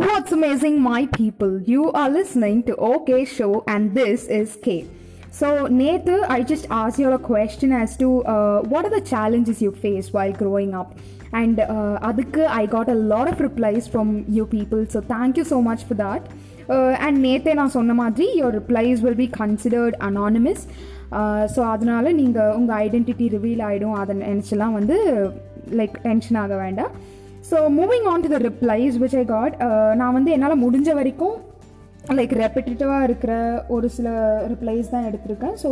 What's amazing, my people? You are listening to OK Show, and this is K. So, Nathan, I just asked you a question as to uh, what are the challenges you faced while growing up, and uh, adukku I got a lot of replies from you people. So, thank you so much for that. Uh, and நேற்று நான் சொன்ன மாதிரி your replies will be considered anonymous. So அதனால் நீங்கள் உங்கள் identity reveal ஆகிடும் அதை நினச்சலாம் வந்து லைக் டென்ஷன் ஆக வேண்டாம் so moving on to the replies which I got நான் வந்து என்னால் முடிஞ்ச வரைக்கும் லைக் ரெப்பிட்டேட்டிவாக இருக்கிற ஒரு சில ரிப்ளைஸ் தான் எடுத்திருக்கேன் so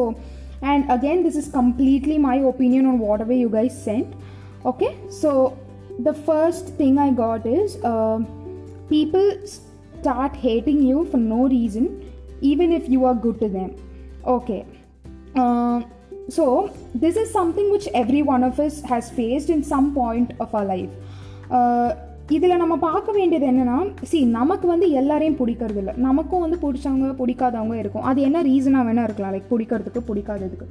and again this is completely my opinion on what away you guys sent okay so the first thing I got is people start hating you for no reason even if you are good to them okay uh, so this is something which every one of us has faced in some point of our life இதில் நம்ம பார்க்க வேண்டியது என்னென்னா C நமக்கு வந்து எல்லாரையும் பிடிக்கிறது இல்லை நமக்கும் வந்து பிடிச்சவங்க பிடிக்காதவங்க இருக்கும். அது என்ன ரீசனாக வேணால் இருக்கலாம். லைக் பிடிக்கிறதுக்கு பிடிக்காததுக்கு.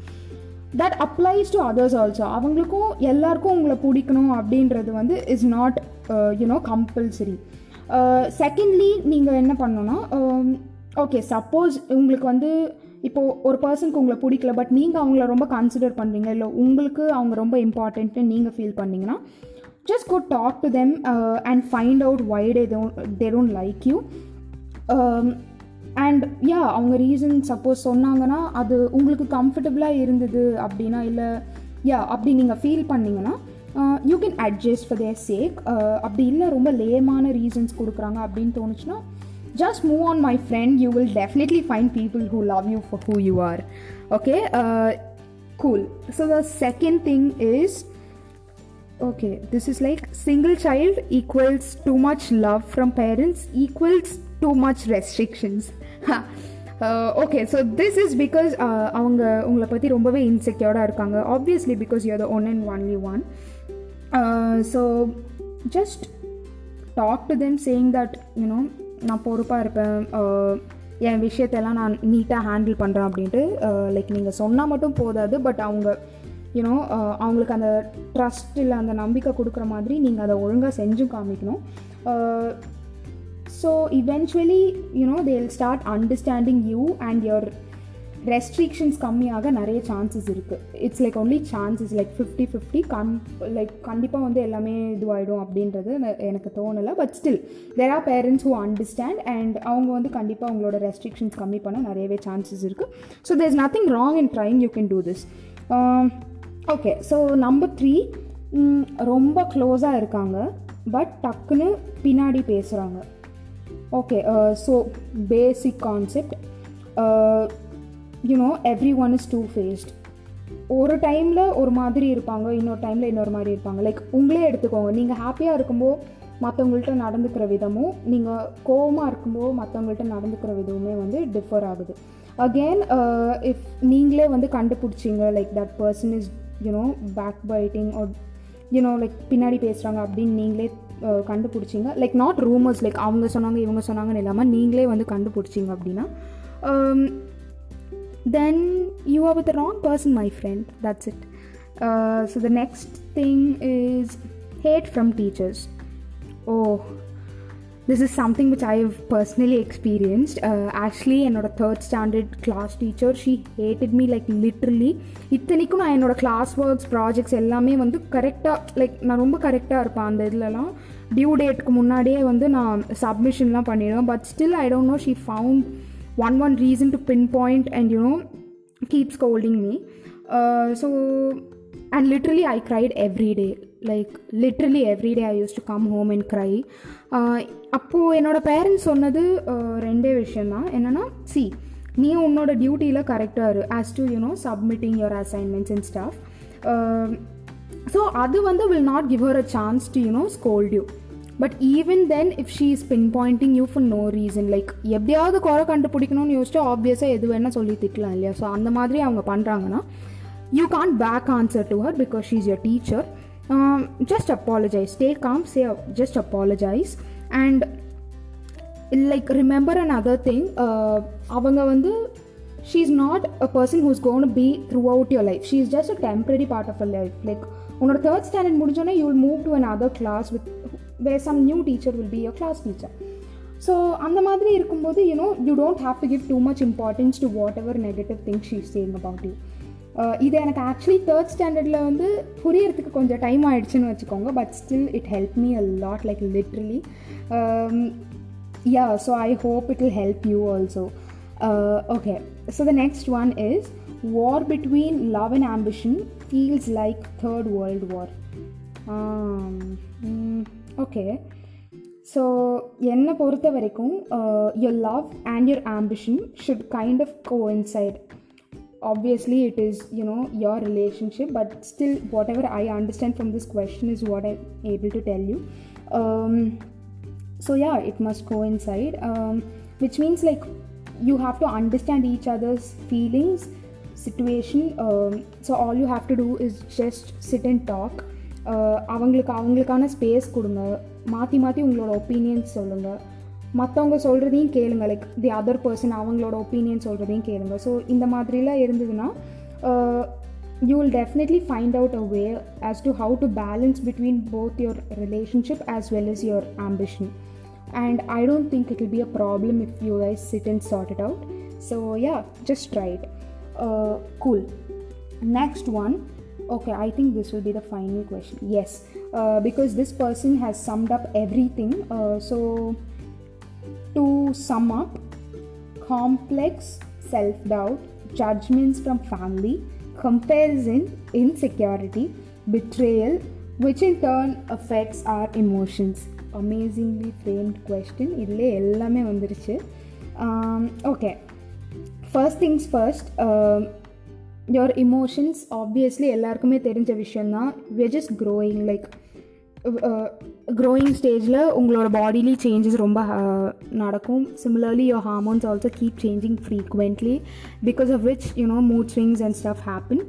That applies to others also அவங்களுக்கும் எல்லாருக்கும் உங்களை பிடிக்கணும் அப்படின்றது வந்து is not you know compulsory secondly நீங்கள் என்ன பண்ணணும்னா ஓகே சப்போஸ் உங்களுக்கு வந்து இப்போது ஒரு பர்சனுக்கு உங்களை பிடிக்கல பட் நீங்கள் அவங்கள ரொம்ப கன்சிடர் பண்ணுறீங்க இல்லை உங்களுக்கு அவங்க ரொம்ப இம்பார்ட்டன்ட்னு நீங்கள் ஃபீல் பண்ணீங்கன்னா just go talk to them and find out why day they don't like you and yeah அவங்க ரீசன் சப்போஸ் சொன்னாங்கன்னா அது உங்களுக்கு கம்ஃபர்டபுளாக இருந்தது அப்படின்னா இல்லை யா அப்படி நீங்கள் ஃபீல் பண்ணிங்கன்னா you can adjust for their sake அப்படி இல்லை ரொம்ப லேமான ரீசன்ஸ் கொடுக்குறாங்க அப்படின்னு தோணுச்சுன்னா just move on my friend you will definitely find people who love you for who you are okay uh, cool so the second thing is okay this is like single child equals too much love from parents equals too much restrictions. Okay so this is because அவங்க உங்களை பற்றி ரொம்பவே இன்செக்யூர்டாக இருக்காங்க. Obviously because you the one and only one so just talk to them saying that you know நான் பொறுப்பாக இருப்பேன். Uh, என் விஷயத்தெல்லாம் நான் நீட்டாக ஹேண்டில் பண்ணுறேன் அப்படின்ட்டு uh, லைக் நீங்கள் சொன்னால் மட்டும் போதாது பட் அவங்க யூனோ uh, அவங்களுக்கு அந்த ட்ரஸ்ட் இல்லை அந்த நம்பிக்கை கொடுக்குற மாதிரி நீங்கள் அதை ஒழுங்காக செஞ்சும் காமிக்கணும். So eventually you know they will start understanding you and your restrictions கம்மியாக நிறைய சான்சஸ் இருக்குது it's like only chances like fifty fifty come like கண்டிப்பாக வந்து எல்லாமே இதுவாகிடும் அப்படின்றது எனக்கு தோணலை. But still there are parents who understand and அவங்க வந்து கண்டிப்பாக அவங்களோட ரெஸ்ட்ரிக்ஷன்ஸ் கம்மி பண்ண நிறையவே சான்சஸ் இருக்குது so there is nothing wrong in trying you can do this okay so number three ரொம்ப க்ளோஸாக இருக்காங்க பட் டக்குன்னு பின்னாடி பேசுகிறாங்க okay so basic concept you know every one is to faced ஒரு டைமில் ஒரு மாதிரி இருப்பாங்க இன்னொரு டைமில் இன்னொரு மாதிரி இருப்பாங்க. லைக் உங்களே எடுத்துக்கோங்க நீங்கள் ஹாப்பியாக இருக்கும்போது மற்றவங்கள்ட்ட நடந்துக்கிற விதமும் நீங்கள் கோவமாக இருக்கும்போது மற்றவங்கள்ட்ட நடந்துக்கிற விதமுமே வந்து டிஃபர் ஆகுது. அகெயின் இஃப் uh, நீங்களே வந்து கண்டுபிடிச்சிங்க like that person is you know back biting or you know like பின்னாடி பேசுகிறாங்க அப்படின்னு நீங்களே கண்டுபிடிச்சிங்க. லைக் நாட் ரூமர்ஸ் லைக் அவங்க சொன்னாங்க இவங்க சொன்னாங்கன்னு இல்லாமல் நீங்களே வந்து கண்டுபிடிச்சிங்க அப்படின்னா then you are with wrong person my friend that's it so the next thing is hate from teachers oh teachers. Oh, this is something which I have personally experienced. Uh, actually, என்னோட third standard class teacher she hated me like literally இத்தனைக்கும் நான் என்னோட class works projects எல்லாமே வந்து கரெக்டாக like நான் ரொம்ப கரெக்டாக இருப்பேன் அந்த இதுலலாம் டியூ டேட்க்கு முன்னாடியே வந்து நான் சப்மிஷன்லாம் பண்ணிடுவேன் but still I don't know she found one one reason to pinpoint and you know keep scolding me uh, so and literally i cried every like literally everyday I use to come home and cry அப்போது என்னோடய parents சொன்னது uh, ரெண்டே விஷயந்தான் என்னென்னா C நீ உன்னோட டியூட்டியில் கரெக்டாக இரு. As to you know submitting your assignments and stuff so அது வந்து will not give her a chance to you know scold you but even then if she is pinpointing you for no reason like எப்படியாவது குறை கண்டுபிடிக்கணும்னு யோசிச்சா ஆப்வியஸாக எது வேணால் சொல்லி திட்டலாம் இல்லையா? ஸோ அந்த மாதிரி அவங்க பண்ணுறாங்கன்னா you can't back answer to her because she is your teacher just apologise day com say just apologise and like remember and other thing அவங்க வந்து she is not a person who's gonna be through out your life she is just a temporary part of a life like உன்னோட third standard முடிஞ்சோடனே you will move to an other class with where some new teacher will be your class teacher so அந்த மாதிரி இருக்கும்போது you know you don't have to give too much importance to what ever negative things she சேங் about you இது எனக்கு actually third ஸ்டாண்டர்டில் வந்து புரியறதுக்கு கொஞ்சம் time ஆயிடுச்சுன்னு வச்சுக்கோங்க but still it help me a lot like literally yeah so I hope it will help you also okay so the next one is war between love and ambition feels like third world war um, mm, okay so என்னை பொறுத்த வரைக்கும் your love and your ambition should kind of coincide obviously it is you know your relationship but still whatever i understand from this question is what i'm able to tell you um, so yeah it must coincide um, which means like you have to understand each other's feelings situation um, so all you have to do is just sit and talk uh, அவங்களுக்கு அவங்களுக்கான space கொடுங்க மாற்றி மாற்றி உங்களோட opinions சொல்லுங்கள் மற்றவங்க சொல்கிறதையும் கேளுங்க லைக் தி அதர் பர்சன் அவங்களோட ஒப்பீனியன் சொல்கிறதையும் கேளுங்க ஸோ இந்த மாதிரிலாம் இருந்ததுன்னா you will definitely find out a way as to how to balance between both your relationship as well as your ambition and I don't think it will be a problem if you guys sit and sort it out. So, yeah, just try it. Uh, cool. Next one. Okay, I think this will be the final question. Yes, uh, because this person has summed up everything. Uh, so, to sum up, complex self doubt, judgments from family, comparison, insecurity, betrayal, which in turn affects our emotions. Amazingly framed question இதில் எல்லாமே வந்துருச்சு okay first things first your emotions obviously எல்லாருக்குமே தெரிஞ்ச விஷயந்தான் we're just growing like growing ஸ்டேஜில் உங்களோட bodily changes ரொம்ப uh, நடக்கும் similarly your hormones also keep changing frequently because of which you know mood swings and stuff happen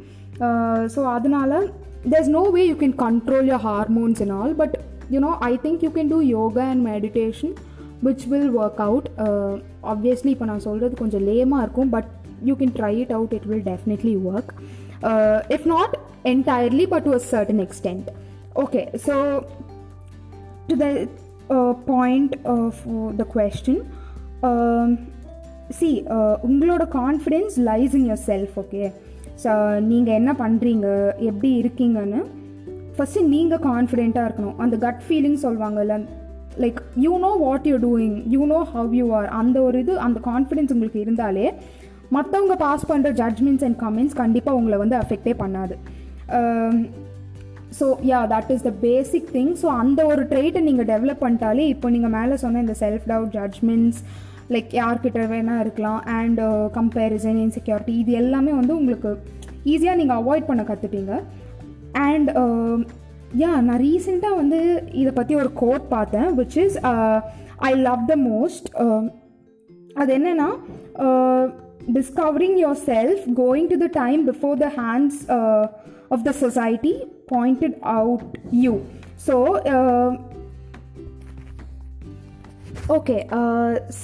so அதனால there's no way you can control your hormones and all but you know i think you can do yoga and meditation which will work out uh, obviously இப்போ நான் சொல்கிறது கொஞ்சம் லேமாக இருக்கும் but you can try it out it will definitely work if not entirely but to a certain extent okay so to the uh, point of uh, the question um, see uh, உங்களோட confidence lies in your self okay so நீங்கள் என்ன பண்ணுறீங்க எப்படி இருக்கீங்கன்னு first நீங்கள் கான்ஃபிடெண்ட்டாக இருக்கணும். அந்த கட் ஃபீலிங் சொல்லுவாங்கல்ல like you know what you doing you know how you are அந்த ஒரு இது அந்த கான்ஃபிடென்ஸ் உங்களுக்கு இருந்தாலே மற்றவங்க பாஸ் பண்ணுற ஜட்ஜ்மெண்ட்ஸ் அண்ட் கமெண்ட்ஸ் கண்டிப்பாக உங்களை வந்து அஃபெக்டே பண்ணாது. Um, so yeah that is the basic thing so அந்த ஒரு ட்ரெயிட்டை நீங்கள் டெவலப் பண்ணிட்டாலே இப்போ நீங்கள் மேலே சொன்ன இந்த செல்ஃப் டவுட் ஜட்ஜ்மெண்ட்ஸ் லைக் யார்கிட்ட வேணால் இருக்கலாம். அண்ட் கம்பேரிசன் இன்செக்யூரிட்டி இது எல்லாமே வந்து உங்களுக்கு ஈஸியாக நீங்கள் அவாய்ட் பண்ண கற்றுப்பீங்க அண்ட் யா um, நான் ரீசெண்டாக வந்து இதை பற்றி ஒரு கோட் பார்த்தேன் which is I love the most அது என்னென்னா uh, discovering your self going to the time before the hands of the society pointed out you so okay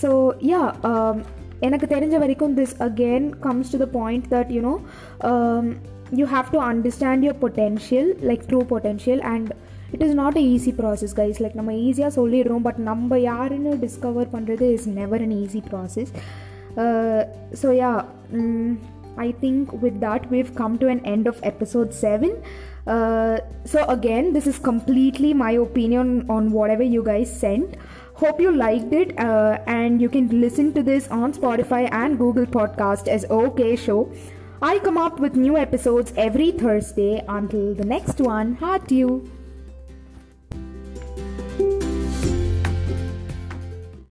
so yeah எனக்கு தெரிஞ்ச வரைக்கும் this again comes to the point that you know you have to understand your potential like true potential and it is not a easy process guys like நம்ம ஈஸியாக சொல்லிடுறோம் but நம்ம யாருன்னு discover பண்ணுறது is never an easy process so yeah I think with that we've come to an end of episode 7. Uh, so, again, this is completely my opinion on whatever you guys sent. Hope you liked it, uh, and you can listen to this on Spotify and Google Podcast as OK Show. I come up with new episodes every Thursday. Until the next one, heart you.